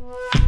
Yeah.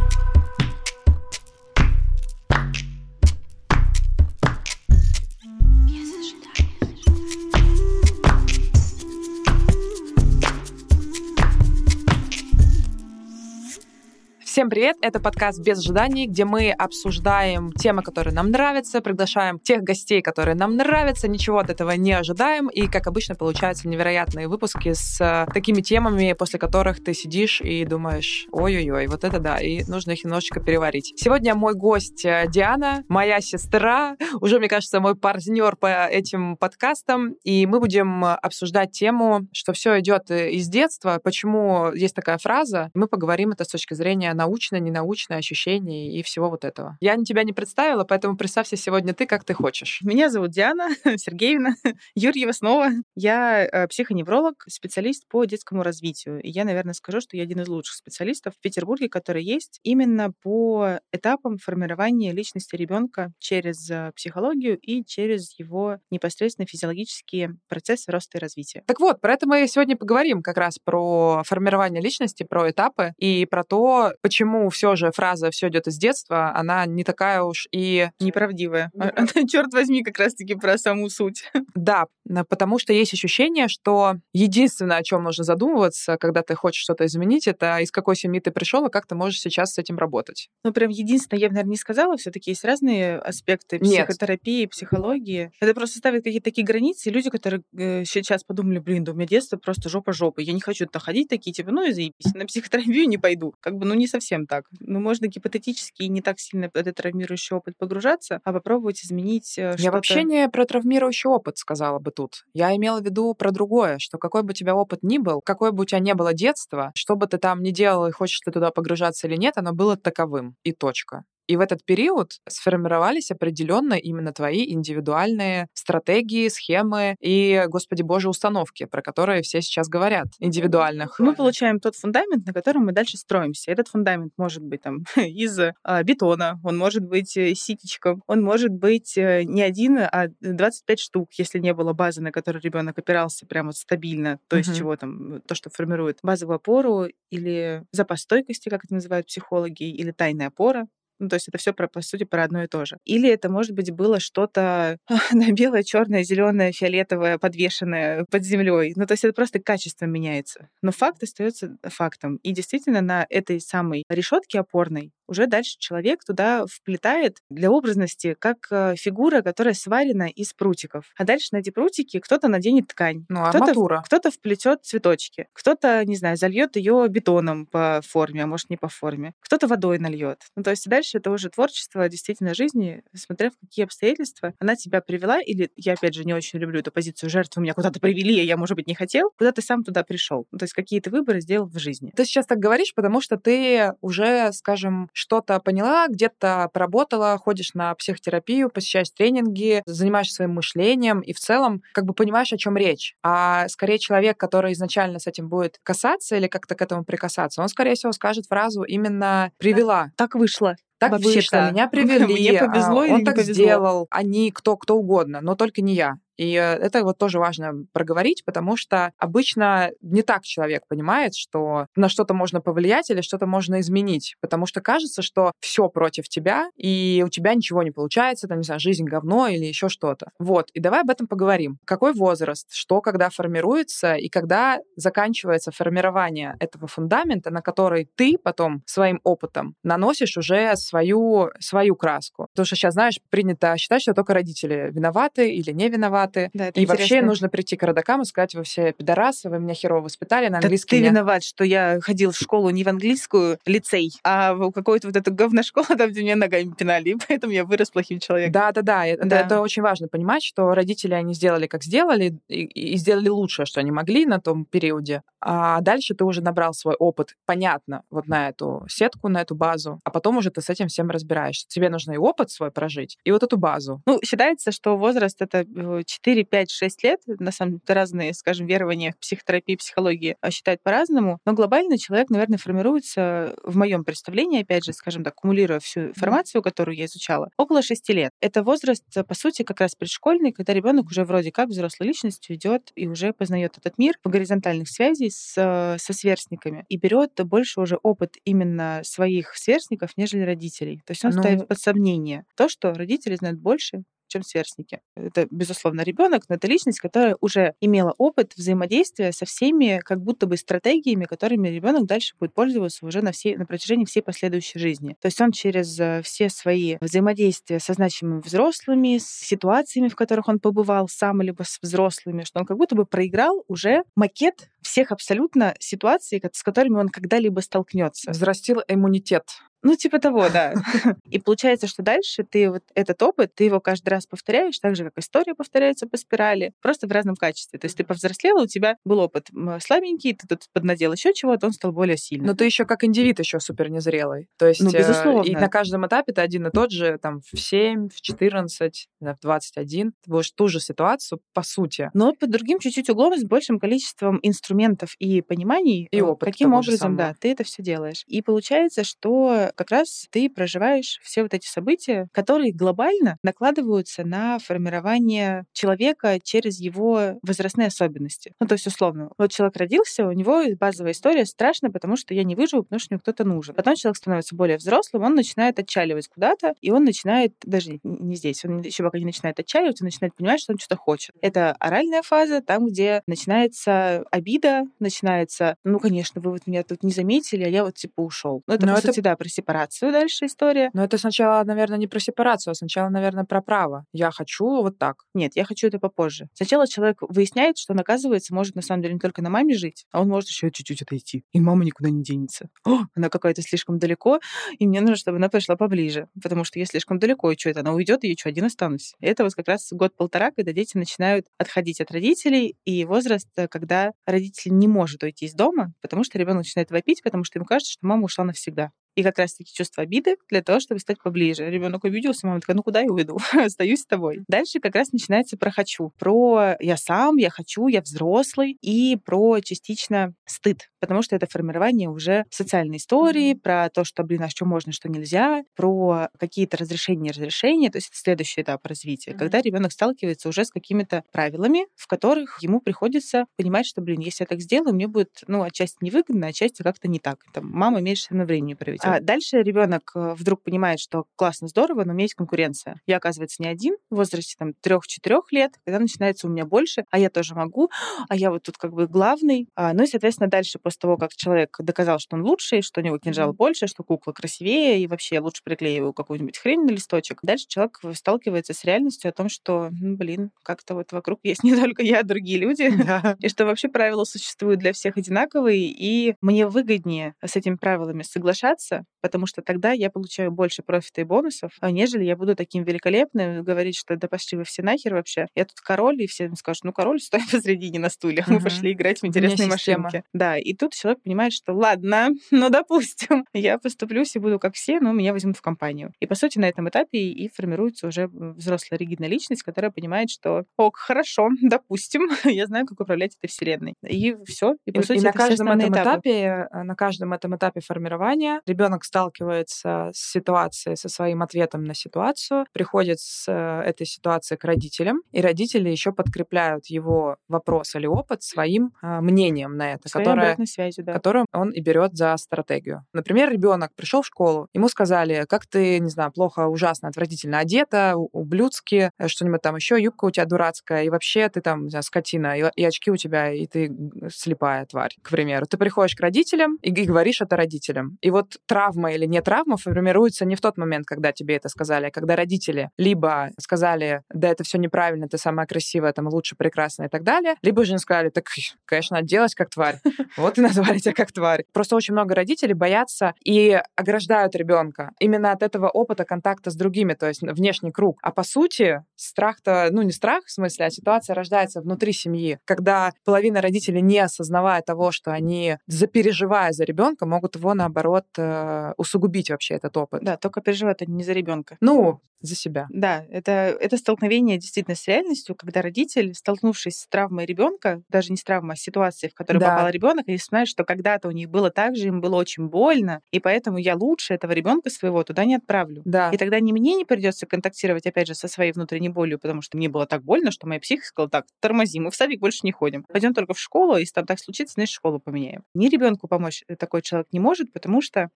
Всем привет! Это подкаст «Без ожиданий», где мы обсуждаем темы, которые нам нравятся, приглашаем тех гостей, которые нам нравятся, ничего от этого не ожидаем, и, как обычно, получаются невероятные выпуски с э, такими темами, после которых ты сидишь и думаешь, ой-ой-ой, вот это да, и нужно их немножечко переварить. Сегодня мой гость э, Диана, моя сестра, уже, мне кажется, мой партнер по этим подкастам, и мы будем обсуждать тему, что все идет из детства, почему есть такая фраза, мы поговорим это с точки зрения научное, ненаучное ощущение и всего вот этого. Я тебя не представила, поэтому представься сегодня ты, как ты хочешь. Меня зовут Диана Сергеевна Юрьева снова. Я э, психоневролог, специалист по детскому развитию. И я, наверное, скажу, что я один из лучших специалистов в Петербурге, который есть именно по этапам формирования личности ребенка через э, психологию и через его непосредственно физиологические процессы роста и развития. Так вот, про это мы сегодня поговорим как раз про формирование личности, про этапы и про то, почему все же фраза «все идет из детства», она не такая уж и... Неправдивая. Черт возьми, как раз-таки про саму суть. Да, потому что есть ощущение, что единственное, о чем нужно задумываться, когда ты хочешь что-то изменить, это из какой семьи ты пришел и как ты можешь сейчас с этим работать. Ну, прям единственное, я бы, наверное, не сказала, все-таки есть разные аспекты психотерапии, Нет. психологии. Это просто ставит какие-то такие границы, и люди, которые э, сейчас подумали, блин, да у меня детство просто жопа-жопа, я не хочу туда ходить, такие, типа, ну и заебись, на психотерапию не пойду. Как бы, ну, не совсем так. Ну, можно гипотетически не так сильно в этот травмирующий опыт погружаться, а попробовать изменить э, Я вообще не про травмирующий опыт сказала бы тут. Я имела в виду про другое, что какой бы у тебя опыт ни был, какое бы у тебя не было детство, что бы ты там ни делал и хочешь ты туда погружаться или нет, оно было таковым. И точка. И в этот период сформировались определенно именно твои индивидуальные стратегии, схемы и, господи боже, установки, про которые все сейчас говорят, индивидуальных. Мы получаем тот фундамент, на котором мы дальше строимся. Этот фундамент может быть там из а, бетона, он может быть э, ситечком, он может быть э, не один, а 25 штук, если не было базы, на которой ребенок опирался прямо стабильно, то есть uh-huh. чего там, то, что формирует базовую опору или запас стойкости, как это называют психологи, или тайная опора, ну, то есть это все, по сути, про одно и то же. Или это, может быть, было что-то на белое, черное, зеленое, фиолетовое, подвешенное под землей. Ну, то есть это просто качество меняется. Но факт остается фактом. И действительно на этой самой решетке опорной уже дальше человек туда вплетает для образности как э, фигура, которая сварена из прутиков. А дальше на эти прутики кто-то наденет ткань. Ну, кто-то, кто-то вплетет цветочки. Кто-то, не знаю, зальет ее бетоном по форме, а может не по форме. Кто-то водой нальет. Ну, то есть дальше это уже творчество действительно жизни, смотря в какие обстоятельства она тебя привела, или я, опять же, не очень люблю эту позицию жертвы, меня куда-то привели, а я, может быть, не хотел, куда ты сам туда пришел. Ну, то есть какие ты выборы сделал в жизни. Ты сейчас так говоришь, потому что ты уже, скажем, что-то поняла, где-то поработала, ходишь на психотерапию, посещаешь тренинги, занимаешься своим мышлением и в целом как бы понимаешь, о чем речь. А скорее человек, который изначально с этим будет касаться или как-то к этому прикасаться, он, скорее всего, скажет фразу именно «привела». Так вышло так Вообще вышло, меня привели, мне повезло а, он так повезло? сделал, они кто кто угодно, но только не я. И э, это вот тоже важно проговорить, потому что обычно не так человек понимает, что на что-то можно повлиять или что-то можно изменить, потому что кажется, что все против тебя, и у тебя ничего не получается, там, не знаю, жизнь говно или еще что-то. Вот, и давай об этом поговорим. Какой возраст, что когда формируется, и когда заканчивается формирование этого фундамента, на который ты потом своим опытом наносишь уже свою, свою краску. Потому что сейчас, знаешь, принято считать, что только родители виноваты или не виноваты, виноваты. Да, и интересно. вообще нужно прийти к родакам и сказать, вы все пидорасы, вы меня херово воспитали на английском. Да ты виноват, что я ходил в школу не в английскую, лицей, а в какую-то вот эту говношколу, там, где меня ногами пинали, и поэтому я вырос плохим человеком. Да-да-да, это, да. это очень важно понимать, что родители, они сделали, как сделали, и, и сделали лучшее, что они могли на том периоде. А дальше ты уже набрал свой опыт, понятно, вот на эту сетку, на эту базу, а потом уже ты с этим всем разбираешься. Тебе нужно и опыт свой прожить, и вот эту базу. Ну, считается, что возраст — это э, 4, 5, 6 лет, на самом деле разные, скажем, верования в психотерапии, психологии а, считают по-разному, но глобально человек, наверное, формируется, в моем представлении, опять же, скажем так, кумулируя всю информацию, которую я изучала, около 6 лет. Это возраст, по сути, как раз предшкольный, когда ребенок уже вроде как взрослой личностью идет и уже познает этот мир по горизонтальных связей с, со сверстниками и берет больше уже опыт именно своих сверстников, нежели родителей. То есть он ну... ставит под сомнение то, что родители знают больше, чем сверстники. Это, безусловно, ребенок, но это личность, которая уже имела опыт взаимодействия со всеми как будто бы стратегиями, которыми ребенок дальше будет пользоваться уже на, всей, на протяжении всей последующей жизни. То есть он через э, все свои взаимодействия со значимыми взрослыми, с ситуациями, в которых он побывал сам либо с взрослыми, что он как будто бы проиграл уже макет всех абсолютно ситуаций, с которыми он когда-либо столкнется. Взрастил иммунитет. Ну, типа того, да. И получается, что дальше ты вот этот опыт, ты его каждый раз повторяешь, так же, как история повторяется по спирали, просто в разном качестве. То есть ты повзрослела, у тебя был опыт слабенький, ты тут поднадел еще чего-то, он стал более сильным. Но ты еще как индивид еще супер незрелый. То есть, ну, э, безусловно. И на каждом этапе ты один и тот же, там, в 7, в 14, в 21, ты будешь ту же ситуацию, по сути. Но под другим чуть-чуть углом, с большим количеством инструментов и пониманий, и опыт каким образом, да, ты это все делаешь. И получается, что как раз ты проживаешь все вот эти события, которые глобально накладываются на формирование человека через его возрастные особенности. Ну, то есть, условно, вот человек родился, у него базовая история страшна, потому что я не выживу, потому что мне кто-то нужен. Потом человек становится более взрослым, он начинает отчаливать куда-то, и он начинает, даже не здесь, он еще пока не начинает отчаливать, он начинает понимать, что он что-то хочет. Это оральная фаза, там, где начинается обида, начинается, ну, конечно, вы вот меня тут не заметили, а я вот типа ушел. Ну, это, Но по это... сути, да, сепарацию дальше история. Но это сначала, наверное, не про сепарацию, а сначала, наверное, про право. Я хочу вот так. Нет, я хочу это попозже. Сначала человек выясняет, что он, оказывается, может на самом деле не только на маме жить, а он может еще чуть-чуть отойти. И мама никуда не денется. О, она какая-то слишком далеко, и мне нужно, чтобы она пришла поближе. Потому что я слишком далеко, и что это? Она уйдет, и я что, один останусь? Это вот как раз год-полтора, когда дети начинают отходить от родителей, и возраст, э, когда родитель не может уйти из дома, потому что ребенок начинает вопить, потому что ему кажется, что мама ушла навсегда. И как раз-таки чувство обиды для того, чтобы стать поближе. Ребенок обиделся, мама такая, ну куда я уйду? Остаюсь с тобой. Дальше как раз начинается про «хочу». Про «я сам», «я хочу», «я взрослый» и про частично стыд. Потому что это формирование уже социальной истории, про то, что, блин, а что можно, что нельзя, про какие-то разрешения, разрешения. То есть это следующий этап развития, mm-hmm. когда ребенок сталкивается уже с какими-то правилами, в которых ему приходится понимать, что, блин, если я так сделаю, мне будет, ну, отчасти невыгодно, отчасти как-то не так. Там, мама меньше на времени проведет а дальше ребенок э, вдруг понимает, что классно, здорово, но у меня есть конкуренция. Я, оказывается, не один в возрасте там трех-четырех лет, когда начинается у меня больше, а я тоже могу, а я вот тут как бы главный. А, ну и, соответственно, дальше после того, как человек доказал, что он лучший, что у него кинжал mm-hmm. больше, что кукла красивее, и вообще лучше приклеиваю какую-нибудь хрень на листочек, дальше человек сталкивается с реальностью о том, что, ну, блин, как-то вот вокруг есть не только я, а другие люди, и что вообще правила существуют для всех одинаковые, и мне выгоднее с этими правилами соглашаться, меняться, потому что тогда я получаю больше профита и бонусов, а нежели я буду таким великолепным, говорить, что да пошли вы все нахер вообще. Я тут король, и все скажут, ну король, стой посредине на стуле, мы пошли играть в интересные машинки. Да, и тут человек понимает, что ладно, ну допустим, я поступлюсь и буду как все, но меня возьмут в компанию. И по сути на этом этапе и формируется уже взрослая ригидная личность, которая понимает, что ок, хорошо, допустим, я знаю, как управлять этой вселенной. И все. И, по и, сути, и на каждом этом этапе, э, на каждом этом этапе формирования ребенок сталкивается с ситуацией, со своим ответом на ситуацию, приходит с э, этой ситуации к родителям, и родители еще подкрепляют его вопрос или опыт своим э, мнением на это, которое, связью, да. которым он и берет за стратегию. Например, ребенок пришел в школу, ему сказали, как ты, не знаю, плохо, ужасно, отвратительно одета, ублюдски, э, что-нибудь там еще, юбка у тебя дурацкая, и вообще ты там, не знаю, скотина, и, и очки у тебя, и ты слепая тварь, к примеру. Ты приходишь к родителям и, и говоришь это родителям. И вот травма или не травма формируется не в тот момент, когда тебе это сказали, а когда родители либо сказали, да, это все неправильно, ты самая красивая, там лучше, прекрасная и так далее, либо же сказали, так, конечно, делать как тварь. Вот и назвали тебя как тварь. Просто очень много родителей боятся и ограждают ребенка именно от этого опыта контакта с другими, то есть внешний круг. А по сути, страх-то, ну не страх в смысле, а ситуация рождается внутри семьи, когда половина родителей, не осознавая того, что они, запереживая за ребенка, могут его, наоборот, э, усугубить вообще этот опыт. Да, только переживают они не за ребенка. Ну, за себя. Да, это, это столкновение действительно с реальностью, когда родитель, столкнувшись с травмой ребенка, даже не с травмой, а с ситуацией, в которую Да. попал ребенок, и вспоминает, что когда-то у них было так же, им было очень больно, и поэтому я лучше этого ребенка своего туда не отправлю. Да. И тогда не мне не придется контактировать, опять же, со своей внутренней болью, потому что мне было так больно, что моя психика сказала, так, тормози, мы в садик больше не ходим. Пойдем только в школу, если там так случится, значит, школу поменяем. Ни ребенку помочь э, такой человек не может, потому что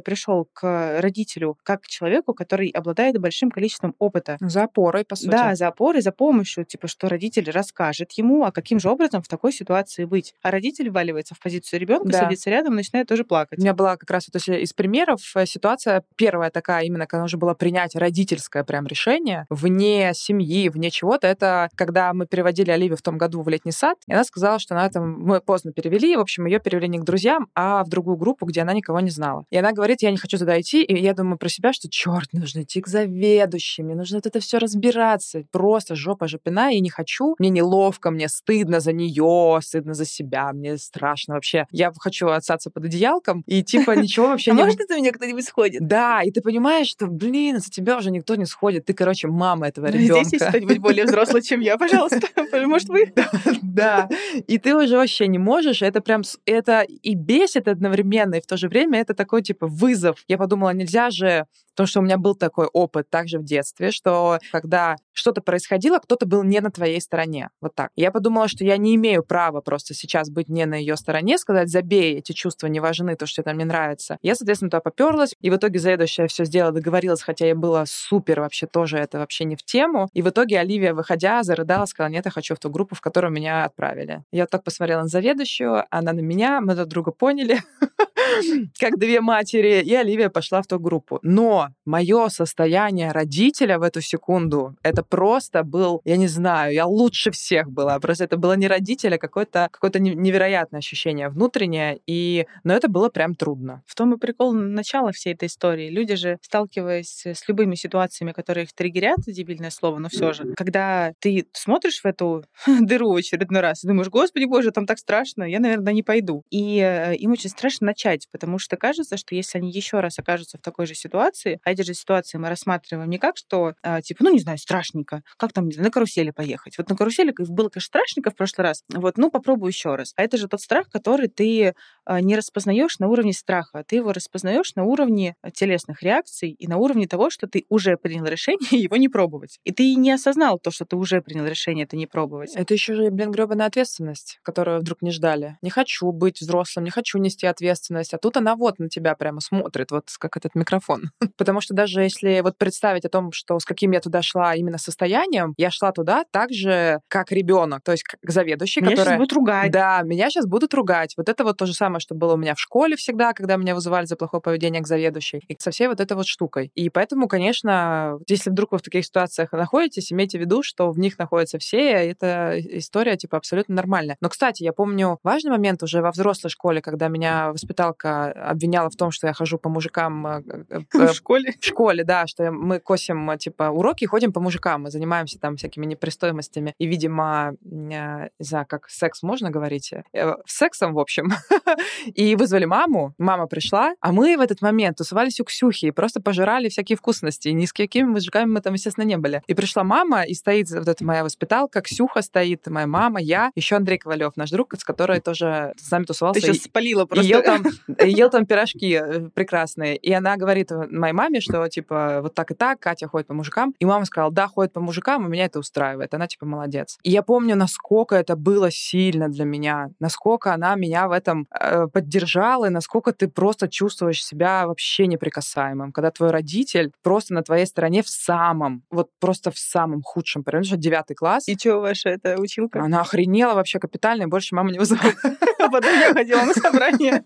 ребенок-то пришел к родителю как к человеку, который обладает большим количеством опыта. За опорой, по сути. Да, за опорой, за помощью, типа, что родитель расскажет ему, а каким же образом в такой ситуации быть. А родитель вваливается в позицию ребенка, Да. садится рядом начинает тоже плакать. У меня была как раз вот из примеров э, ситуация первая такая, именно когда нужно было принять родительское прям решение вне семьи, вне чего-то. Это когда мы переводили Оливию в том году в летний сад, и она сказала, что она там, мы поздно перевели, в общем, ее перевели не к друзьям, а в другую группу, где она никого не знала. И она говорит, я не хочу туда идти, и я думаю про себя, что черт, нужно идти к заведующим, мне нужно вот это все разбираться, просто жопа жопина, и не хочу, мне неловко, мне стыдно за нее, стыдно за себя, мне страшно вообще. Я хочу отсаться под одеялком, и типа ничего вообще А не... может, за меня кто-нибудь сходит? Да, и ты понимаешь, что, блин, за тебя уже никто не сходит. Ты, короче, мама этого Здесь есть ребенка. кто-нибудь более взрослый, чем я, пожалуйста. Может, вы? Да. И ты уже вообще не можешь. Это прям это и бесит одновременно, и в то же время это такой типа вызов. Я подумала, нельзя же, потому что у меня был такой опыт также в детстве, что когда что-то происходило, кто-то был не на твоей стороне. Вот так. Я подумала, что я не имею права просто сейчас быть не на ее стороне, сказать, забей, эти чувства не важны, то, что тебе там не нравится. Я, соответственно, туда поперлась, и в итоге заведующая все сделала, договорилась, хотя я была супер вообще тоже, это вообще не в тему. И в итоге Оливия, выходя, зарыдала, сказала, нет, я хочу в ту группу, в которую меня отправили. Я вот так посмотрела на заведующую, она на меня, мы друг друга поняли, как две матери, и Оливия пошла в ту группу. Но мое состояние родителя в эту секунду, это просто был, я не знаю, я лучше всех была. Просто это было не родителя, какое-то какое невероятное ощущение внутреннее, и... но это было прям трудно. В том и прикол начала всей этой истории. Люди же, сталкиваясь с любыми ситуациями, которые их триггерят, дебильное слово, но все же, когда ты смотришь в эту дыру очередной раз и думаешь, господи боже, там так страшно, я, наверное, не пойду. И э, им очень страшно начать, потому что кажется, что если они еще раз окажутся в такой же ситуации, а эти же ситуации мы рассматриваем не как, что, а, типа, ну, не знаю, страшненько, как там, не знаю, на карусели поехать. Вот на карусели было, конечно, страшненько в прошлый раз, вот, ну, попробую еще раз. А это же тот страх, который ты а, не распознаешь на уровне страха, а ты его распознаешь на уровне а, телесных реакций и на уровне того, что ты уже принял решение его не пробовать. И ты не осознал то, что ты уже принял решение это не пробовать. Это еще же, блин, гребаная ответственность, которую вдруг не ждали. Не хочу быть взрослым, не хочу нести ответственность, а тут она вот на тебя прямо смотрит, вот как этот микрофон. Потому что даже если вот представить о том, что с каким я туда шла именно состоянием, я шла туда так же, как ребенок, то есть как заведующий, Меня которая... сейчас будут ругать. Да, меня сейчас будут ругать. Вот это вот то же самое, что было у меня в школе всегда, когда меня вызывали за плохое поведение к заведующей. И со всей вот этой вот штукой. И поэтому, конечно, если вдруг вы в таких ситуациях находитесь, имейте в виду, что в них находятся все, и эта история, типа, абсолютно нормальная. Но, кстати, я помню важный момент уже во взрослой школе, когда меня воспиталка обвиняла в том, что я хожу по мужикам э, э, В школе. в школе, да, что мы косим, типа, уроки и ходим по мужикам, мы занимаемся там всякими непристойностями. И, видимо, э, не знаю, как секс можно говорить? Э, Сексом, в общем. И вызвали маму, мама пришла, а мы в этот момент тусовались у Ксюхи и просто пожирали всякие вкусности. И ни с какими мужиками мы там, естественно, не были. И пришла мама, и стоит вот эта моя воспиталка, Ксюха стоит, моя мама, я, еще Андрей Ковалев, наш друг, с которой тоже с нами тусовался. Ты сейчас И- спалила и просто. ел там, и ел там пирожки э, прекрасные. И она говорит моей маме, что, типа, вот так и так, Катя ходит по мужикам. И мама сказала, да, ходит по мужикам, и меня это устраивает. Она, типа, молодец. И я помню, насколько это было сильно для меня, насколько она меня в этом э, поддержала, и насколько ты просто чувствуешь себя вообще неприкасаемым, когда твой родитель просто на твоей стороне в самом, вот просто в самом худшем, потому что девятый класс, И что ваша эта училка? она охренела вообще капитально, и больше мама не вызывала. Потом я ходила на собрание.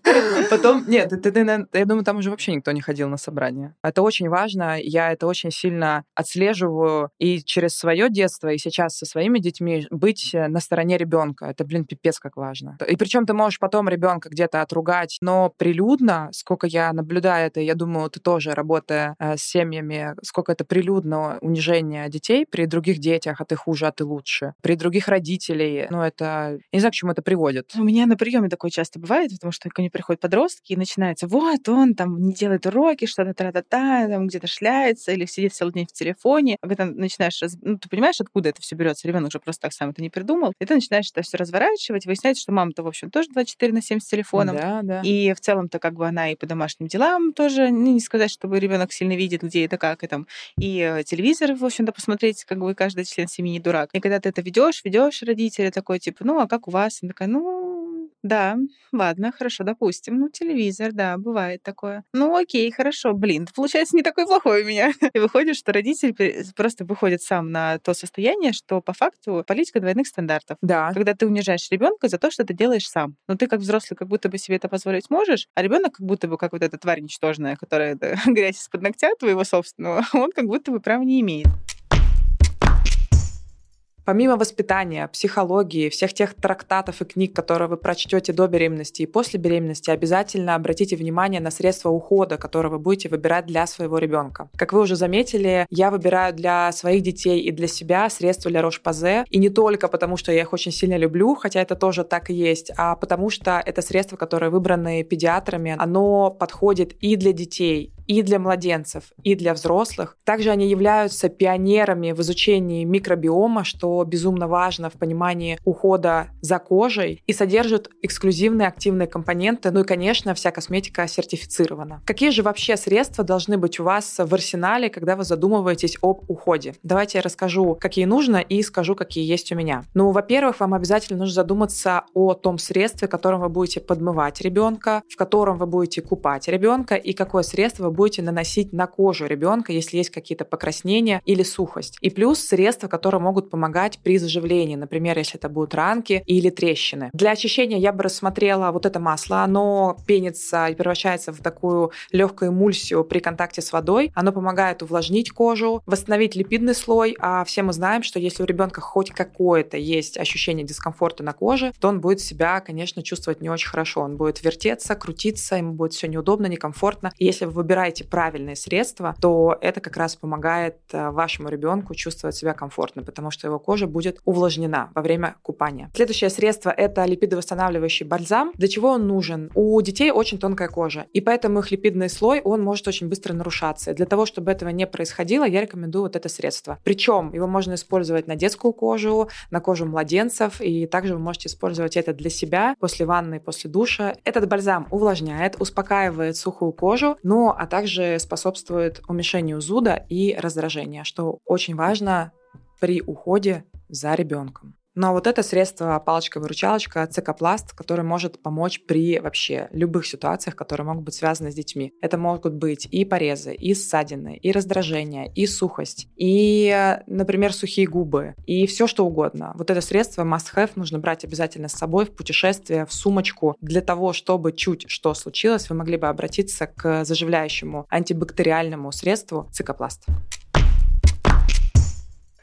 Потом, нет, ты, ты, наверно, я думаю, там уже вообще никто не ходил на собрания. Это очень важно, я это очень сильно отслеживаю и через свое детство, и сейчас со своими детьми быть э, на стороне ребенка. Это, блин, пипец как важно. И причем ты можешь потом ребенка где-то отругать, но прилюдно, сколько я наблюдаю это, я думаю, ты тоже, работая э, с семьями, сколько это прилюдно унижение детей при других детях, а ты хуже, а ты лучше. При других родителей, ну, это... Я не знаю, к чему это приводит. У меня, например, приеме такое часто бывает, потому что ко мне приходят подростки, и начинается, вот, он там не делает уроки, что-то тра-та-та, там где-то шляется, или сидит целый день в телефоне. А когда начинаешь, раз... ну, ты понимаешь, откуда это все берется, ребенок же просто так сам это не придумал, и ты начинаешь это все разворачивать, выясняется, что мама-то, в общем, тоже 24 на 7 с телефоном. Да, да. И в целом-то как бы она и по домашним делам тоже, ну, не сказать, чтобы ребенок сильно видит, где это как, и там, и э, телевизор, в общем-то, посмотреть, как бы каждый член семьи не дурак. И когда ты это ведешь, ведешь родителя такой, типа, ну, а как у вас? Он такая, ну, да, ладно, хорошо, допустим. Ну, телевизор, да, бывает такое. Ну, окей, хорошо, блин, получается не такой плохой у меня. И выходит, что родитель просто выходит сам на то состояние, что по факту политика двойных стандартов. Да. Когда ты унижаешь ребенка за то, что ты делаешь сам. Но ты как взрослый как будто бы себе это позволить можешь, а ребенок как будто бы как вот эта тварь ничтожная, которая грязь из-под ногтя твоего собственного, он как будто бы права не имеет. Помимо воспитания, психологии, всех тех трактатов и книг, которые вы прочтете до беременности и после беременности, обязательно обратите внимание на средства ухода, которые вы будете выбирать для своего ребенка. Как вы уже заметили, я выбираю для своих детей и для себя средства для Рош-Пазе. И не только потому, что я их очень сильно люблю, хотя это тоже так и есть, а потому что это средство, которое выбраны педиатрами, оно подходит и для детей, и для младенцев, и для взрослых. Также они являются пионерами в изучении микробиома, что безумно важно в понимании ухода за кожей, и содержат эксклюзивные активные компоненты, ну и, конечно, вся косметика сертифицирована. Какие же вообще средства должны быть у вас в арсенале, когда вы задумываетесь об уходе? Давайте я расскажу, какие нужно, и скажу, какие есть у меня. Ну, во-первых, вам обязательно нужно задуматься о том средстве, которым вы будете подмывать ребенка, в котором вы будете купать ребенка, и какое средство вы будете наносить на кожу ребенка, если есть какие-то покраснения или сухость. И плюс средства, которые могут помогать при заживлении, например, если это будут ранки или трещины. Для очищения я бы рассмотрела вот это масло. Оно пенится и превращается в такую легкую эмульсию при контакте с водой. Оно помогает увлажнить кожу, восстановить липидный слой, а все мы знаем, что если у ребенка хоть какое-то есть ощущение дискомфорта на коже, то он будет себя, конечно, чувствовать не очень хорошо. Он будет вертеться, крутиться, ему будет все неудобно, некомфортно. И если вы выбираете выбираете правильные средства, то это как раз помогает э, вашему ребенку чувствовать себя комфортно, потому что его кожа будет увлажнена во время купания. Следующее средство – это липидовосстанавливающий бальзам. Для чего он нужен? У детей очень тонкая кожа, и поэтому их липидный слой, он может очень быстро нарушаться. И для того, чтобы этого не происходило, я рекомендую вот это средство. Причем его можно использовать на детскую кожу, на кожу младенцев, и также вы можете использовать это для себя после ванны, после душа. Этот бальзам увлажняет, успокаивает сухую кожу, но а также способствует уменьшению зуда и раздражения, что очень важно при уходе за ребенком. Но вот это средство палочка-выручалочка, цикопласт, который может помочь при вообще любых ситуациях, которые могут быть связаны с детьми. Это могут быть и порезы, и ссадины, и раздражения, и сухость, и, например, сухие губы, и все что угодно. Вот это средство must-have нужно брать обязательно с собой в путешествие, в сумочку, для того, чтобы чуть что случилось, вы могли бы обратиться к заживляющему антибактериальному средству цикопласт.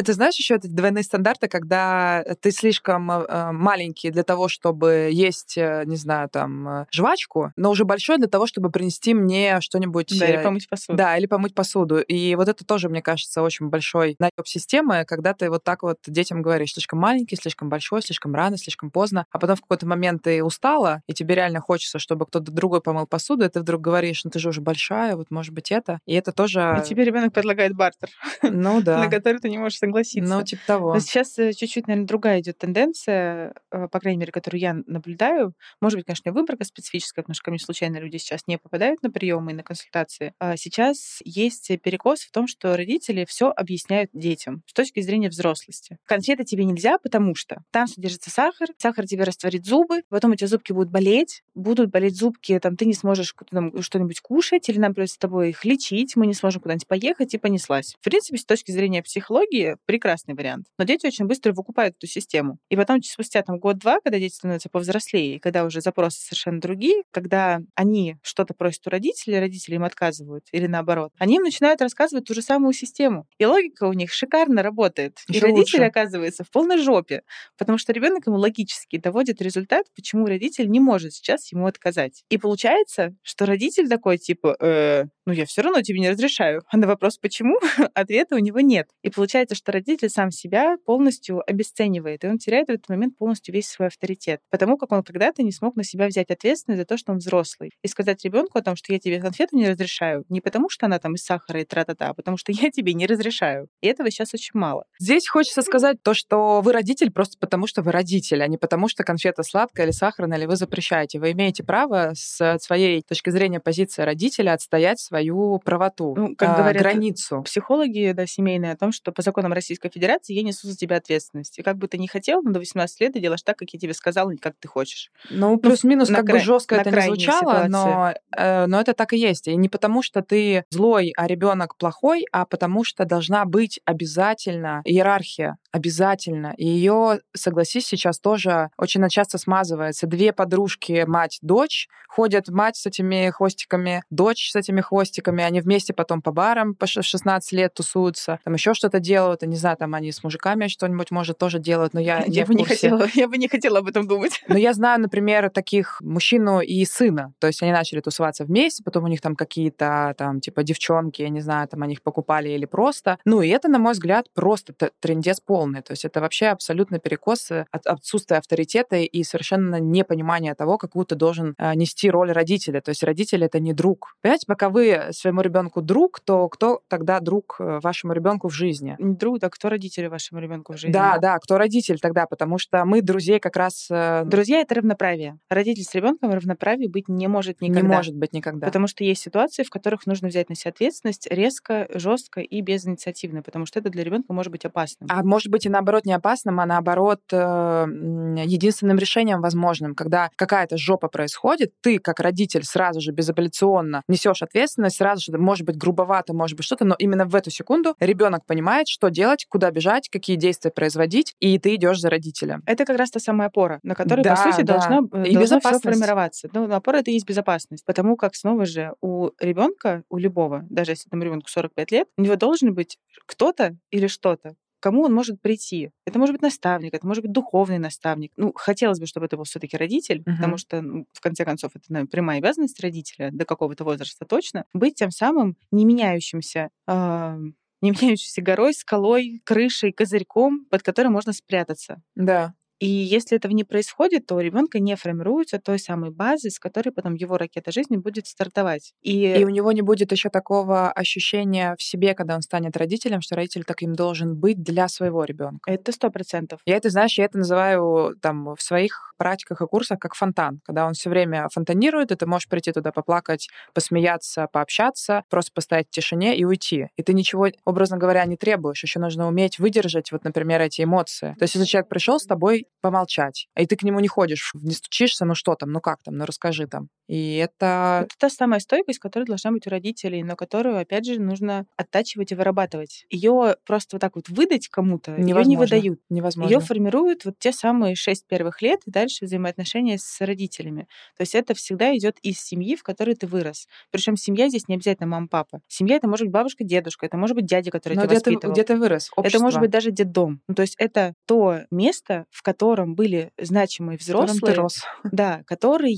Это знаешь еще эти двойные стандарты, когда ты слишком э, маленький для того, чтобы есть, э, не знаю, там, э, жвачку, но уже большой для того, чтобы принести мне что-нибудь... Да, или э, помыть посуду. Да, или помыть посуду. И вот это тоже, мне кажется, очень большой наеб системы, когда ты вот так вот детям говоришь, слишком маленький, слишком большой, слишком рано, слишком поздно, а потом в какой-то момент ты устала, и тебе реально хочется, чтобы кто-то другой помыл посуду, и ты вдруг говоришь, ну ты же уже большая, вот может быть это. И это тоже... И тебе ребенок предлагает бартер. Ну да. На который ты не можешь согласиться. Ну, типа того. Но сейчас э, чуть-чуть, наверное, другая идет тенденция, э, по крайней мере, которую я наблюдаю. Может быть, конечно, выборка специфическая, потому что ко мне случайно люди сейчас не попадают на приемы и на консультации. А сейчас есть перекос в том, что родители все объясняют детям с точки зрения взрослости. Конфеты тебе нельзя, потому что там содержится сахар, сахар тебе растворит зубы, потом у тебя зубки будут болеть, будут болеть зубки, там ты не сможешь что-нибудь кушать, или нам придется с тобой их лечить, мы не сможем куда-нибудь поехать, и понеслась. В принципе, с точки зрения психологии, прекрасный вариант. Но дети очень быстро выкупают эту систему. И потом спустя там год-два, когда дети становятся повзрослее, и когда уже запросы совершенно другие, когда они что-то просят у родителей, родители им отказывают, или наоборот, они им начинают рассказывать ту же самую систему. И логика у них шикарно работает. Еще и родитель лучше. оказывается в полной жопе, потому что ребенок ему логически доводит результат, почему родитель не может сейчас ему отказать. И получается, что родитель такой типа, э, ну я все равно тебе не разрешаю. А на вопрос почему ответа у него нет. И получается, что родитель сам себя полностью обесценивает, и он теряет в этот момент полностью весь свой авторитет, потому как он когда-то не смог на себя взять ответственность за то, что он взрослый, и сказать ребенку о том, что я тебе конфету не разрешаю, не потому что она там из сахара и тра-та-та, а потому что я тебе не разрешаю. И этого сейчас очень мало. Здесь хочется сказать то, что вы родитель просто потому, что вы родитель, а не потому, что конфета сладкая или сахарная, или вы запрещаете. Вы имеете право с своей точки зрения позиции родителя отстоять свою правоту, ну, как а, говорят границу. Психологи да, семейные о том, что по законам Российской Федерации я несу за тебя ответственность. И как бы ты ни хотел, но до 18 лет ты делаешь так, как я тебе сказала, не как ты хочешь. Ну, ну плюс-минус, как кра... бы жестко это не звучало, но, э, но это так и есть. И не потому, что ты злой, а ребенок плохой, а потому что должна быть обязательно иерархия обязательно. И ее, согласись, сейчас тоже очень часто смазывается. Две подружки, мать, дочь, ходят мать с этими хвостиками, дочь с этими хвостиками, они вместе потом по барам по 16 лет тусуются, там еще что-то делают, я не знаю, там они с мужиками что-нибудь, может, тоже делают, но я, я бы не хотела, я бы не хотела об этом думать. Но я знаю, например, таких мужчину и сына, то есть они начали тусоваться вместе, потом у них там какие-то там типа девчонки, я не знаю, там они их покупали или просто. Ну и это, на мой взгляд, просто трендец полный. То есть это вообще абсолютно перекос от отсутствия авторитета и совершенно непонимание того, какую ты должен э, нести роль родителя. То есть родитель это не друг. Понимаете, пока вы своему ребенку друг, то кто тогда друг э, вашему ребенку в жизни? Не друг, а кто родители вашему ребенку в жизни? Да, да, кто родитель тогда, потому что мы друзей как раз... Э, Друзья это равноправие. Родитель с ребенком равноправие быть не может никогда. Не может быть никогда. Потому что есть ситуации, в которых нужно взять на себя ответственность резко, жестко и безинициативно, потому что это для ребенка может быть опасным. А может быть и наоборот не опасным, а наоборот единственным решением возможным, когда какая-то жопа происходит, ты как родитель сразу же безапелляционно несешь ответственность, сразу же, может быть, грубовато, может быть, что-то, но именно в эту секунду ребенок понимает, что делать, куда бежать, какие действия производить, и ты идешь за родителем. Это как раз та самая опора, на которой, да, по сути, да. должно, э, и должно все формироваться. Ну, опора это и есть безопасность. Потому как, снова же, у ребенка, у любого, даже если там ребенку 45 лет, у него должен быть кто-то или что-то, кому он может прийти. Это может быть наставник, это может быть духовный наставник. Ну, хотелось бы, чтобы это был все-таки родитель, uh-huh. потому что, ну, в конце концов, это наверное, прямая обязанность родителя до какого-то возраста точно, быть тем самым не меняющимся э, не меняющейся горой, скалой, крышей, козырьком, под которым можно спрятаться. Да. И если этого не происходит, то у ребенка не формируется той самой базы, с которой потом его ракета жизни будет стартовать. И... и у него не будет еще такого ощущения в себе, когда он станет родителем, что родитель таким должен быть для своего ребенка. Это сто процентов. Я это, знаешь, я это называю там в своих практиках и курсах как фонтан. Когда он все время фонтанирует, и ты можешь прийти туда поплакать, посмеяться, пообщаться, просто постоять в тишине и уйти. И ты ничего, образно говоря, не требуешь. Еще нужно уметь выдержать, вот, например, эти эмоции. То есть, если человек пришел с тобой помолчать, и ты к нему не ходишь, не стучишься, ну что там, ну как там, ну расскажи там. И это... Это та самая стойкость, которая должна быть у родителей, но которую, опять же, нужно оттачивать и вырабатывать. Ее просто вот так вот выдать кому-то, ее не выдают. Невозможно. Ее формируют вот те самые шесть первых лет, и дальше взаимоотношения с родителями. То есть это всегда идет из семьи, в которой ты вырос. Причем семья здесь не обязательно мама-папа. Семья это может быть бабушка, дедушка, это может быть дядя, который Но тебя где воспитывал. Ты, где ты вырос? Общество. Это может быть даже детдом. Ну, то есть это то место, в котором были значимые взрослые, да, которые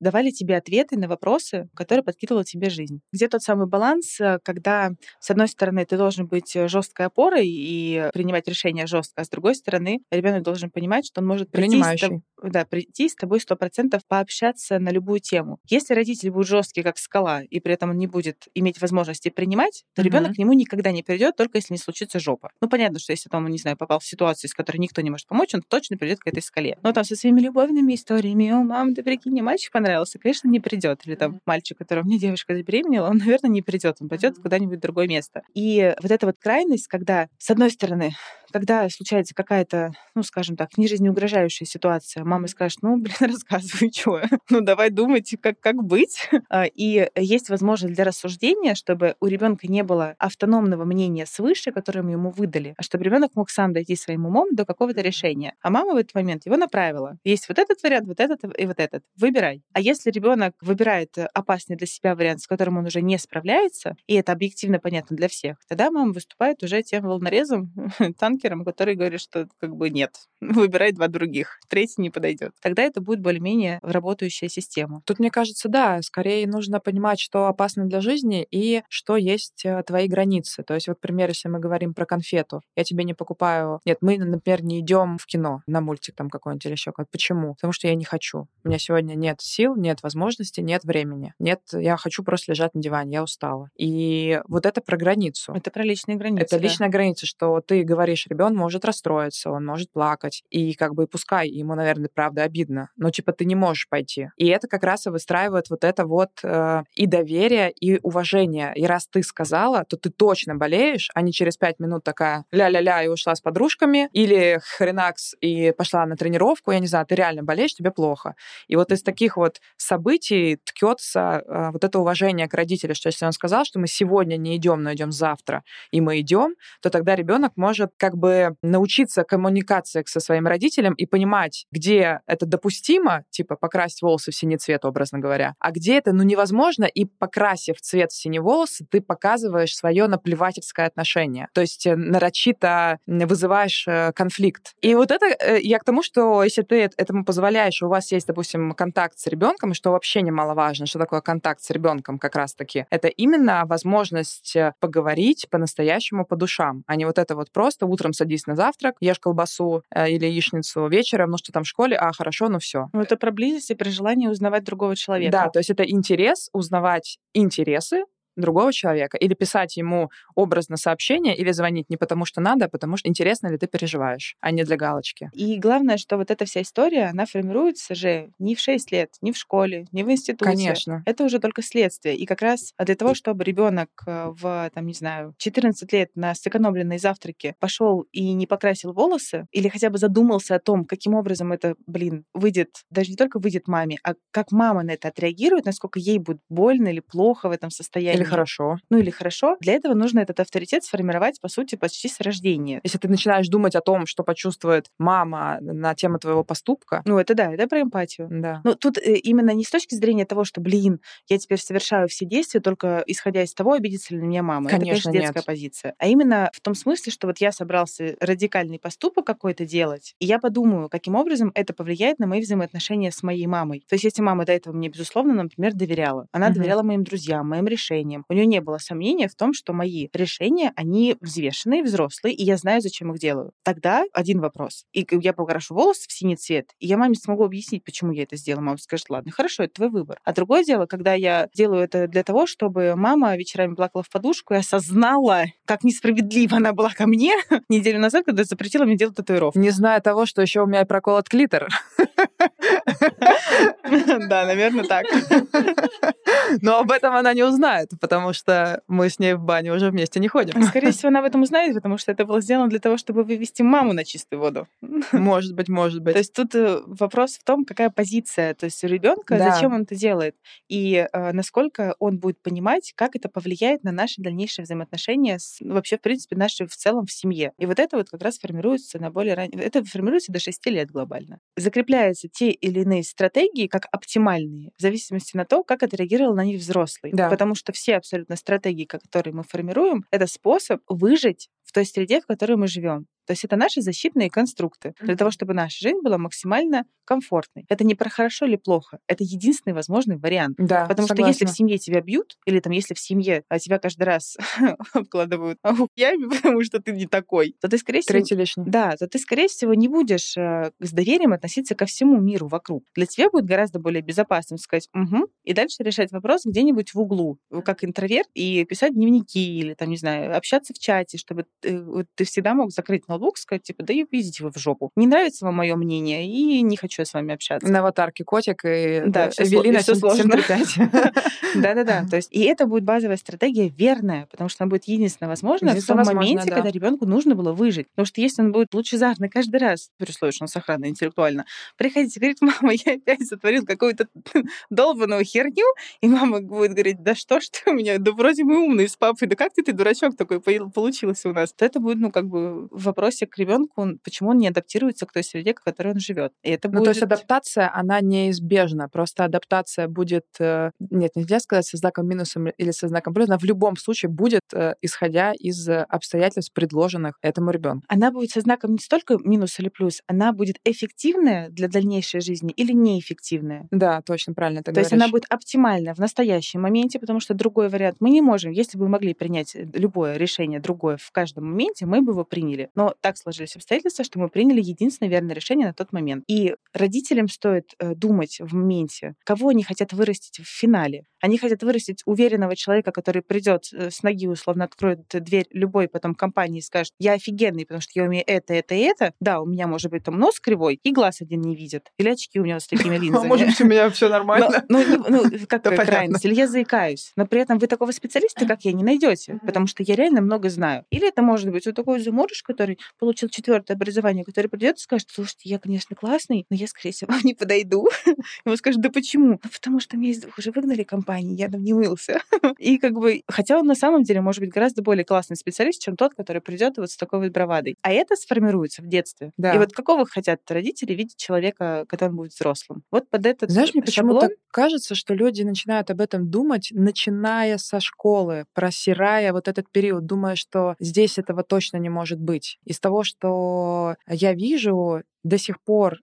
давали тебе ответы на вопросы, которые подкидывала тебе жизнь. Где тот самый баланс, э, когда, с одной стороны, ты должен быть э, жесткой опорой и принимать решения жестко, а с другой стороны, ребенок должен понимать, что он может прийти, с, тоб... да, прийти с тобой сто процентов пообщаться на любую тему. Если родитель будет жесткий, как скала, и при этом он не будет иметь возможности принимать, то mm-hmm. ребенок к нему никогда не придет, только если не случится жопа. Ну, понятно, что если там, он, не знаю, попал в ситуацию, с которой никто не может помочь, он точно придет к этой скале. Но там со своими любовными историями, о, мам, ты прикинь, мальчик понравился, понравился, конечно, не придет. Или там мальчик, которого мне девушка забеременела, он, наверное, не придет, он пойдет куда-нибудь в другое место. И вот эта вот крайность, когда, с одной стороны, когда случается какая-то, ну, скажем так, не жизнеугрожающая ситуация, мама скажет, ну, блин, рассказывай, что, ну, давай думать, как, как быть. А, и есть возможность для рассуждения, чтобы у ребенка не было автономного мнения свыше, которое мы ему выдали, а чтобы ребенок мог сам дойти своим умом до какого-то решения. А мама в этот момент его направила. Есть вот этот вариант, вот этот и вот этот. Выбирай. А если ребенок выбирает опасный для себя вариант, с которым он уже не справляется, и это объективно понятно для всех, тогда мама выступает уже тем волнорезом, танк юнкером, который говорит, что как бы нет, выбирай два других, третий не подойдет. Тогда это будет более-менее работающая система. Тут, мне кажется, да, скорее нужно понимать, что опасно для жизни и что есть э, твои границы. То есть, вот, например, если мы говорим про конфету, я тебе не покупаю... Нет, мы, например, не идем в кино на мультик там какой-нибудь или еще как Почему? Потому что я не хочу. У меня сегодня нет сил, нет возможности, нет времени. Нет, я хочу просто лежать на диване, я устала. И вот это про границу. Это про личные границы. Это да. личная граница, что ты говоришь, ребенок может расстроиться, он может плакать. И как бы пускай ему, наверное, правда обидно, но типа ты не можешь пойти. И это как раз и выстраивает вот это вот э, и доверие, и уважение. И раз ты сказала, то ты точно болеешь, а не через пять минут такая ля-ля-ля и ушла с подружками, или хренакс и пошла на тренировку, я не знаю, ты реально болеешь, тебе плохо. И вот из таких вот событий ткется э, вот это уважение к родителю, что если он сказал, что мы сегодня не идем, но идем завтра, и мы идем, то тогда ребенок может как бы научиться коммуникации со своим родителем и понимать, где это допустимо, типа покрасить волосы в синий цвет, образно говоря, а где это ну невозможно, и покрасив цвет в синие волосы, ты показываешь свое наплевательское отношение. То есть э, нарочито вызываешь э, конфликт. И вот это э, я к тому, что если ты этому позволяешь, у вас есть, допустим, контакт с ребенком, что вообще немаловажно, что такое контакт с ребенком как раз-таки, это именно возможность поговорить по-настоящему по душам, а не вот это вот просто утром садись на завтрак, ешь колбасу или яичницу вечером, ну что там в школе, а хорошо, ну все. Ну это про близость и про желание узнавать другого человека. Да, то есть это интерес, узнавать интересы, другого человека, или писать ему образно сообщение, или звонить не потому, что надо, а потому что интересно ли ты переживаешь, а не для галочки. И главное, что вот эта вся история, она формируется же не в 6 лет, не в школе, не в институте. Конечно. Это уже только следствие. И как раз для того, чтобы ребенок э, в, там, не знаю, 14 лет на сэкономленные завтраки пошел и не покрасил волосы, или хотя бы задумался о том, каким образом это, блин, выйдет, даже не только выйдет маме, а как мама на это отреагирует, насколько ей будет больно или плохо в этом состоянии. Или хорошо. Ну или хорошо. Для этого нужно этот авторитет сформировать, по сути, почти с рождения. Если ты начинаешь думать о том, что почувствует мама на тему твоего поступка. Ну это да, это про эмпатию. Да. Но тут э, именно не с точки зрения того, что, блин, я теперь совершаю все действия только исходя из того, обидится ли на меня мама. Конечно, это, конечно, детская нет. позиция. А именно в том смысле, что вот я собрался радикальный поступок какой-то делать, и я подумаю, каким образом это повлияет на мои взаимоотношения с моей мамой. То есть если мама до этого мне, безусловно, например, доверяла, она Мгм. доверяла моим друзьям, моим решениям, у нее не было сомнения в том, что мои решения, они взвешенные, взрослые, и я знаю, зачем их делаю. Тогда один вопрос. И я покрашу волосы в синий цвет, и я маме смогу объяснить, почему я это сделала. Мама скажет, ладно, хорошо, это твой выбор. А другое дело, когда я делаю это для того, чтобы мама вечерами плакала в подушку и осознала, как несправедлива она была ко мне неделю назад, когда запретила мне делать татуировку. Не зная того, что еще у меня и проколот клитор. Да, наверное, так. Но об этом она не узнает, потому что мы с ней в баню уже вместе не ходим. Скорее всего, она об этом узнает, потому что это было сделано для того, чтобы вывести маму на чистую воду. Может быть, может быть. То есть тут э, вопрос в том, какая позиция, то есть у ребенка, Да. зачем он это делает, и э, насколько он будет понимать, как это повлияет на наши дальнейшие взаимоотношения, с, ну, вообще, в принципе, наши в целом в семье. И вот это вот как раз формируется на более раннем... Это формируется до 6 лет глобально. Закрепляются те или иные стратегии как оптимальные, в зависимости на то, как отреагировал на них взрослый. Да. Потому что все абсолютно стратегии, которые мы формируем, это способ выжить в той среде, в которой мы живем. То есть это наши защитные конструкты для того, чтобы наша жизнь была максимально комфортной. Это не про хорошо или плохо. Это единственный возможный вариант. Да, Потому что если в согласна. семье тебя бьют, или там если в семье а, тебя каждый раз обкладывают ями, потому что ты не такой, то ты, скорее всего, Третий лишний. да, то ты, скорее всего, не будешь э, с доверием относиться ко всему миру вокруг. Для тебя будет гораздо более безопасным сказать «угу», и дальше решать вопрос где-нибудь в углу, э, как интроверт, и писать дневники или, там, не знаю, общаться в чате, чтобы ты, вот ты всегда мог закрыть ноутбук, сказать, типа, да идите вы в жопу. Не нравится вам мое мнение, и не хочу я с вами общаться. На аватарке котик и Да, э, всё сло- Эвелина и всё сложно. 735. Да-да-да. То есть, и это будет базовая стратегия верная, потому что она будет единственно возможна в том моменте, да. когда ребенку нужно было выжить. Потому что если он будет лучезарный каждый раз, при условии, что он сохранно интеллектуально, приходить и говорить, мама, я опять сотворил какую-то долбанную херню, и мама будет говорить, да что ж ты у меня, да вроде мы умные с папой, да как ты, ты дурачок такой получился у нас, то это будет, ну, как бы вопрос вопросе к ребенку, почему он не адаптируется к той среде, в которой он живет. И это ну, будет... то есть адаптация, она неизбежна. Просто адаптация будет, э, нет, нельзя сказать со знаком минусом или со знаком плюс, она в любом случае будет, э, исходя из обстоятельств, предложенных этому ребенку. Она будет со знаком не столько минус или плюс, она будет эффективная для дальнейшей жизни или неэффективная. Да, точно, правильно ты То есть она будет оптимальна в настоящем моменте, потому что другой вариант мы не можем. Если бы мы могли принять любое решение другое в каждом моменте, мы бы его приняли. Но так сложились обстоятельства, что мы приняли единственное верное решение на тот момент. И родителям стоит э, думать в моменте, кого они хотят вырастить в финале. Они хотят вырастить уверенного человека, который придет э, с ноги, условно откроет дверь любой потом компании и скажет, я офигенный, потому что я умею это, это и это. Да, у меня может быть там нос кривой и глаз один не видит. Или очки у меня с такими а линзами. Может быть, у меня все нормально. Ну, ну, как крайность. Или я заикаюсь. Но при этом вы такого специалиста, как я, не найдете, потому что я реально много знаю. Или это может быть вот такой заморыш, который получил четвертое образование, который придет и скажет, слушайте, я, конечно, классный, но я, скорее всего, вам не подойду. Ему скажет, да почему? Ну, потому что меня из двух уже выгнали компании, я там не мылся. И как бы, хотя он на самом деле может быть гораздо более классный специалист, чем тот, который придет вот с такой вот бравадой. А это сформируется в детстве. Да. И вот какого хотят родители видеть человека, когда он будет взрослым? Вот под этот Знаешь, мне почему-то кажется, что люди начинают об этом думать, начиная со школы, просирая вот этот период, думая, что здесь этого точно не может быть. Из того, что я вижу, до сих пор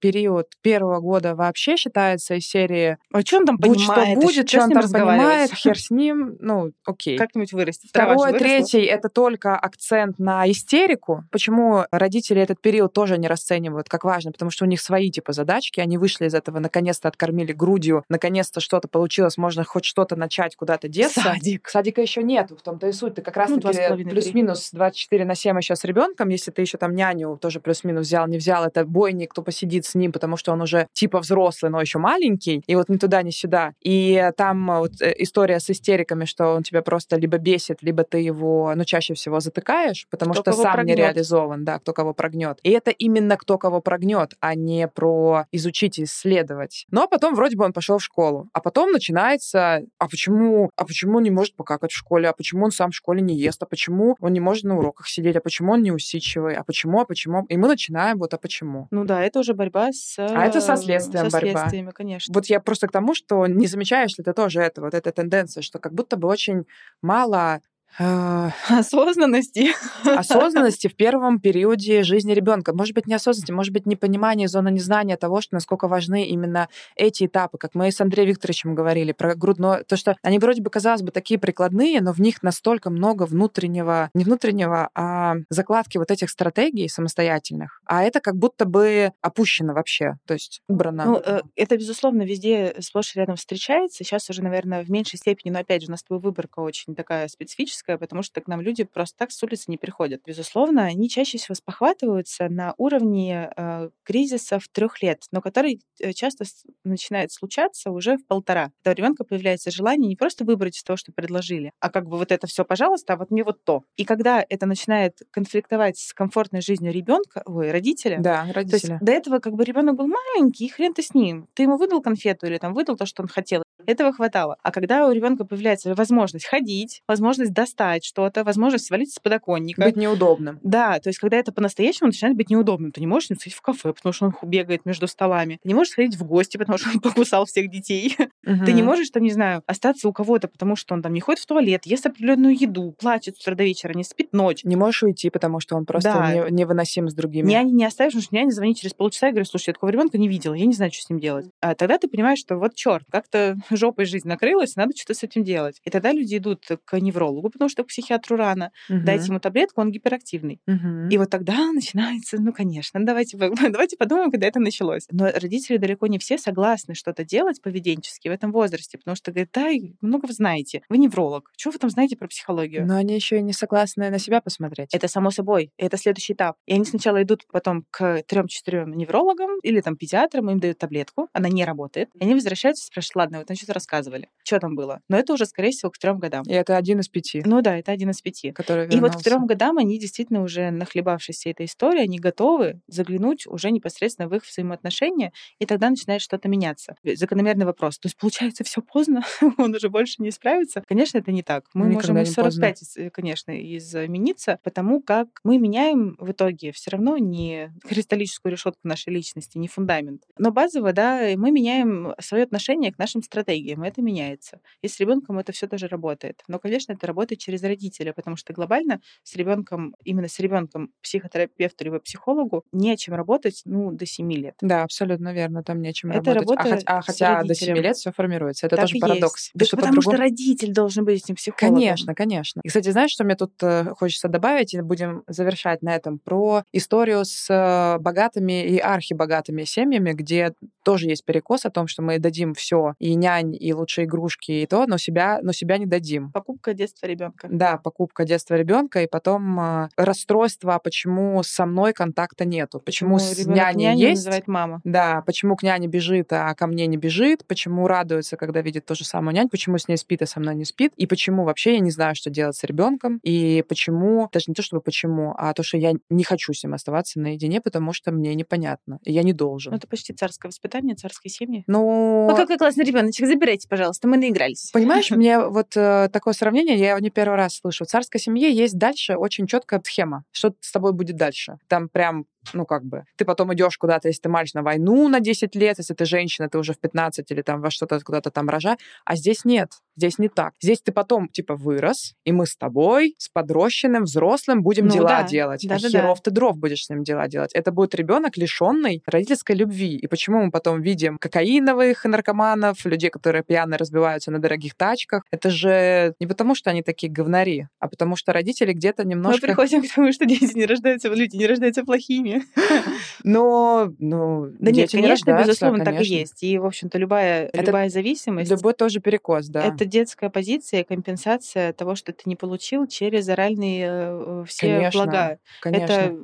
период первого года вообще считается из серии «А что он там будь понимает? что будет, что он там понимает, хер с ним, ну, окей». Как-нибудь вырастет. Второй, третий — это только акцент на истерику. Почему родители этот период тоже не расценивают как важно? Потому что у них свои типа задачки, они вышли из этого, наконец-то откормили грудью, наконец-то что-то получилось, можно хоть что-то начать, куда-то деться. Садик. Садика еще нет, в том-то и суть. Ты как раз ну, таки плюс-минус 24 на 7 еще с ребенком, если ты еще там няню тоже плюс-минус взял, не взял, это бойни, кто посидит сидит с ним, потому что он уже типа взрослый, но еще маленький, и вот ни туда, ни сюда. И там э, вот э, история с истериками, что он тебя просто либо бесит, либо ты его, ну, чаще всего затыкаешь, потому кто что сам прогнет. не реализован, да, кто кого прогнет. И это именно кто кого прогнет, а не про изучить и исследовать. Но потом вроде бы он пошел в школу, а потом начинается, а почему, а почему он не может покакать в школе, а почему он сам в школе не ест, а почему он не может на уроках сидеть, а почему он не усидчивый, а почему, а почему. И мы начинаем вот, а почему. Ну да, это уже борьба с... А это со следствием со борьба. следствиями, конечно. Вот я просто к тому, что не замечаешь ли ты тоже это, вот эта тенденция, что как будто бы очень мало осознанности. Осознанности в первом периоде жизни ребенка. Может быть, неосознанности, может быть, непонимание, зона незнания того, что насколько важны именно эти этапы, как мы с Андреем Викторовичем говорили про грудное. То, что они вроде бы, казалось бы, такие прикладные, но в них настолько много внутреннего, не внутреннего, а закладки вот этих стратегий самостоятельных. А это как будто бы опущено вообще, то есть убрано. Ну, э, это, безусловно, везде сплошь и рядом встречается. Сейчас уже, наверное, в меньшей степени, но опять же, у нас твоя выборка очень такая специфическая критическое, потому что к нам люди просто так с улицы не приходят. Безусловно, они чаще всего спохватываются на уровне э, кризисов трех лет, но который э, часто начинает случаться уже в полтора. Когда у ребенка появляется желание не просто выбрать из того, что предложили, а как бы вот это все, пожалуйста, а вот мне вот то. И когда это начинает конфликтовать с комфортной жизнью ребенка, ой, родителя, да, родителя. То есть до этого как бы ребенок был маленький, и хрен ты с ним. Ты ему выдал конфету или там выдал то, что он хотел. Этого хватало. А когда у ребенка появляется возможность ходить, возможность достать что-то, возможность свалиться с подоконника. Быть неудобным. Да, то есть когда это по-настоящему начинает быть неудобным. Ты не можешь сходить в кафе, потому что он бегает между столами. Ты не можешь сходить в гости, потому что он покусал всех детей. Угу. Ты не можешь, там, не знаю, остаться у кого-то, потому что он там не ходит в туалет, ест определенную еду, плачет с утра до вечера, не спит ночь. Не можешь уйти, потому что он просто да. не, невыносим с другими. Няни не оставишь, потому что няня звонит через полчаса и говорит, слушай, я такого ребенка не видела, я не знаю, что с ним делать. А тогда ты понимаешь, что вот черт, как-то жопой жизнь накрылась, надо что-то с этим делать. И тогда люди идут к неврологу, потому что к психиатру рано. Угу. Дайте ему таблетку, он гиперактивный. Угу. И вот тогда начинается, ну, конечно, давайте, давайте подумаем, когда это началось. Но родители далеко не все согласны что-то делать поведенчески этом возрасте, потому что говорят, да, много вы знаете, вы невролог, что вы там знаете про психологию? Но они еще и не согласны на себя посмотреть. Это само собой, это следующий этап. И они сначала идут потом к трем-четырем неврологам или там педиатрам, им дают таблетку, она не работает. И они возвращаются и спрашивают, ладно, вот что-то рассказывали, что там было. Но это уже, скорее всего, к трем годам. И это один из пяти. Ну да, это один из пяти. Который вернулся. И вот к трем годам они действительно уже, нахлебавшись всей этой истории, они готовы заглянуть уже непосредственно в их взаимоотношения, и тогда начинает что-то меняться. Закономерный вопрос. То есть, получается все поздно, он уже больше не справится. Конечно, это не так. Мы Никогда можем и 45, из- конечно, измениться, потому как мы меняем в итоге все равно не кристаллическую решетку нашей личности, не фундамент. Но базово, да, мы меняем свое отношение к нашим стратегиям, и это меняется. И с ребенком это все тоже работает. Но, конечно, это работает через родителя, потому что глобально с ребенком, именно с ребенком психотерапевту либо психологу не о чем работать, ну, до 7 лет. Да, абсолютно верно, там не о чем Это работать. А, работа а с хотя до 7 родителем. лет все формируется. Это Так тоже парадокс. Да что-то потому что родитель должен быть этим психологом. Конечно, конечно. И, кстати, знаешь, что мне тут э, хочется добавить, и будем завершать на этом, про историю с э, богатыми и архибогатыми семьями, где тоже есть перекос о том, что мы дадим все и нянь, и лучшие игрушки, и то, но себя, но себя не дадим. Покупка детства ребенка. Да, покупка детства ребенка, и потом э, расстройство, а почему со мной контакта нету, почему, с ребенок няней есть, мама. да, почему к няне бежит, а ко мне не бежит, почему радуется, когда видит ту же самую нянь, почему с ней спит, а со мной не спит, и почему вообще я не знаю, что делать с ребенком, и почему, даже не то чтобы почему, а то, что я не хочу с ним оставаться наедине, потому что мне непонятно, и я не Ну, должен. это почти царское воспитание, царской семьи. Ну, О, какой классный ребеночек, забирайте, пожалуйста, мы наигрались. Понимаешь, мне вот э, такое сравнение, я его не первый раз слышу. В царской семье есть дальше очень четкая схема, что с тобой будет дальше. Там прям ну, как бы, ты потом идешь куда-то, если ты мальчик, на войну на 10 лет, если ты женщина, ты уже в 15 или там во что-то куда-то там рожа, а здесь нет, здесь не так. Здесь ты потом, типа, вырос, и мы с тобой, с подрощенным, взрослым будем Ну дела да, делать. а да-да-да. херов ты дров будешь с ним дела делать. Это будет ребенок, лишенный родительской любви. И почему мы потом видим кокаиновых наркоманов, людей, которые пьяно разбиваются на дорогих тачках? Это же не потому, что они такие говнари, а потому что родители где-то Мы немножко... приходим к тому, что дети не рождаются, люди не рождаются плохими. Но, ну, Да нет, конечно, безусловно, так и есть. И, в общем-то, любая, Это любая зависимость Любой тоже перекос, да. это детская позиция, компенсация того, что ты не получил через оральные э, все Конечно, блага. Конечно. Это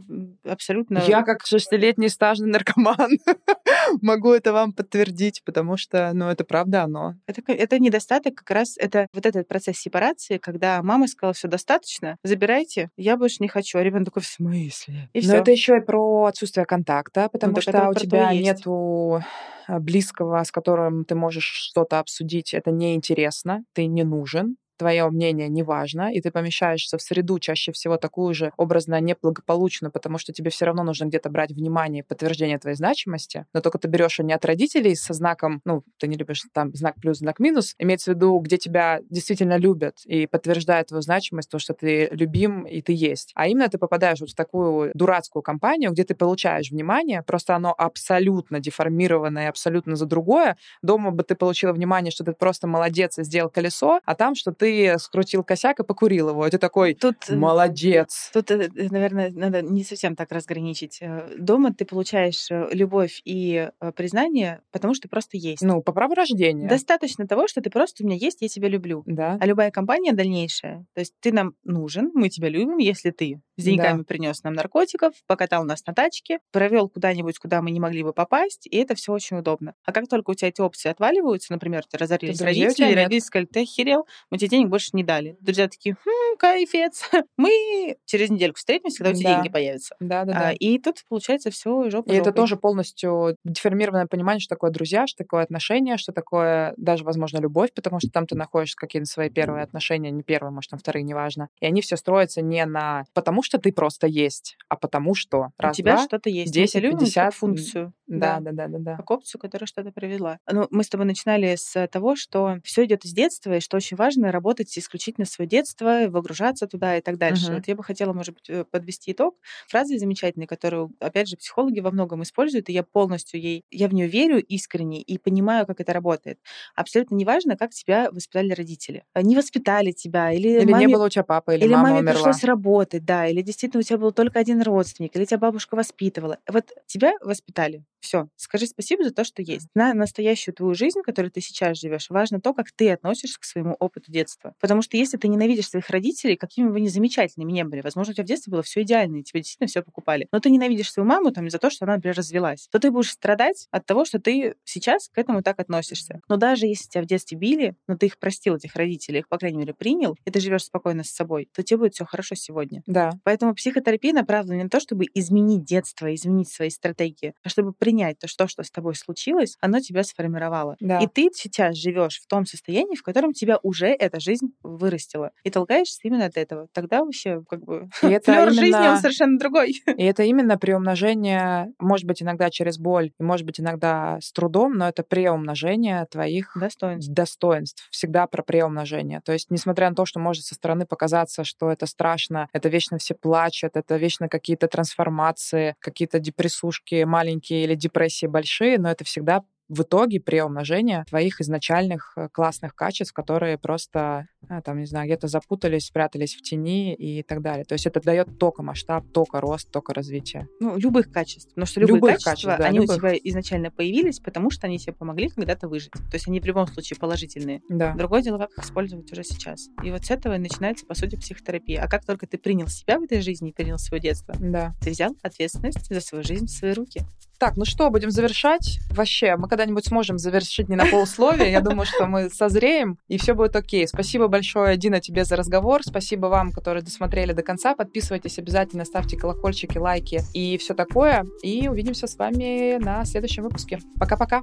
абсолютно... Я как шестилетний стажный наркоман могу это вам подтвердить, потому что, ну, это правда оно. Это, это недостаток как раз, это вот этот процесс сепарации, когда мама сказала, все достаточно, забирайте, я больше не хочу. А ребенок такой, в смысле? И Но все. это еще и про отсутствие контакта, потому так что у про тебя нету а, близкого, с которым ты можешь что-то обсудить. Это неинтересно, ты не нужен. Твое мнение не важно, и ты помещаешься в среду чаще всего такую же образно неблагополучную, потому что тебе все равно нужно где-то брать внимание и подтверждение твоей значимости, но только ты берешь ее не от родителей со знаком, ну, ты не любишь там знак плюс, знак минус, имеется в виду, где тебя действительно любят и подтверждают твою значимость, то, что ты любим и ты есть. А именно ты попадаешь вот в такую дурацкую компанию, где ты получаешь внимание, просто оно абсолютно деформированное абсолютно за другое. Дома бы ты получила внимание, что ты просто молодец и сделал колесо, а там, что ты скрутил косяк и покурил его. И ты такой, Тут э, молодец. Тут, э, э, наверное, надо не совсем так разграничить. Дома ты получаешь любовь и признание, потому что просто есть. Ну, по праву рождения. Достаточно того, что ты просто у меня есть, я тебя люблю. Да. А любая компания дальнейшая, то есть ты нам нужен, мы тебя любим, если ты с деньгами принес нам наркотиков, покатал нас на тачке, провел куда-нибудь, куда мы не могли бы попасть, и это все очень удобно. А как только у тебя эти опции отваливаются, например, ты разорились друзей у родители, родители сказали, ты охерел, мы тебе денег больше не дали. Друзья такие, хм, кайфец, мы через недельку встретимся, когда у тебя Да. деньги появятся. Да, да, да. А, и тут получается все жопа И это тоже полностью деформированное понимание, что такое друзья, что такое отношения, что такое даже, возможно, любовь, потому что там ты находишь какие-то свои первые отношения, не первые, может, там вторые, неважно. И они все строятся не на потому что ты просто есть, а потому что у раз, тебя два, что-то есть. 10, мы тебя любим 50, как функцию. Да, да, да, да, да. как опцию, которая что-то привела. Ну, мы с тобой начинали с того, что все идет из детства, и что очень важно работать исключительно свое детство, выгружаться туда и так дальше. Мгм. Вот я бы хотела, может быть, э, подвести итог фразы замечательной, которую, опять же, психологи во многом используют, и я полностью ей, я в нее верю искренне и понимаю, как это работает. Абсолютно неважно, как тебя воспитали родители. А, Не воспитали тебя, или, Или маме не было у тебя папы, или, или мама маме умерла. пришлось работать, да, или действительно у тебя был только один родственник, или тебя бабушка воспитывала. Вот тебя воспитали. Все. Скажи спасибо за то, что есть. На настоящую твою жизнь, которой ты сейчас живешь, важно то, как ты относишься к своему опыту детства. Потому что если ты ненавидишь своих родителей, какими бы они замечательными не были, возможно, у тебя в детстве было все идеально, и тебе действительно все покупали, но ты ненавидишь свою маму там из-за того, что она, например, развелась, то ты будешь страдать от того, что ты сейчас к этому так относишься. Но даже если тебя в детстве били, но ты их простил, этих родителей, их, по крайней мере, принял, и ты живешь спокойно с собой, то тебе будет все хорошо сегодня. Да. Поэтому психотерапия направлена не на то, чтобы изменить детство, изменить свои стратегии, а чтобы принять то, что, что с тобой случилось, оно тебя сформировало. Да. И ты сейчас живешь в том состоянии, в котором тебя уже эта жизнь вырастила. И толкаешься именно от этого. Тогда вообще как бы И это флёр жизни, именно- он совершенно другой. И это именно приумножение, может быть, иногда через боль, и может быть, иногда с трудом, но это преумножение твоих Достоинств. достоинств. Всегда про преумножение. То есть, несмотря на то, что может со стороны показаться, что это страшно, это вечно все плачут, это вечно какие-то трансформации, какие-то депрессушки маленькие или депрессии большие, но это всегда в итоге преумножение твоих изначальных э, классных качеств, которые просто, а, там, не знаю, где-то запутались, спрятались в тени и так далее. То есть это дает только масштаб, только рост, только развитие. Ну, любых качеств. Потому что любые Любых качества, качеств, да, они любых. у тебя изначально появились, потому что они тебе помогли когда-то выжить. То есть они в любом случае положительные. Да. Другое дело, как их использовать уже сейчас. И вот с этого и начинается, по сути, психотерапия. А как только ты принял себя в этой жизни, принял свое детство, Да. ты взял ответственность за свою жизнь в свои руки. Так, ну что, будем завершать? Вообще, мы когда-нибудь сможем завершить не на полусловие. Я думаю, что мы созреем, и все будет окей. Спасибо большое, Дина, тебе за разговор. Спасибо вам, которые досмотрели до конца. Подписывайтесь обязательно, ставьте колокольчики, лайки и все такое. И увидимся с вами на следующем выпуске. Пока-пока.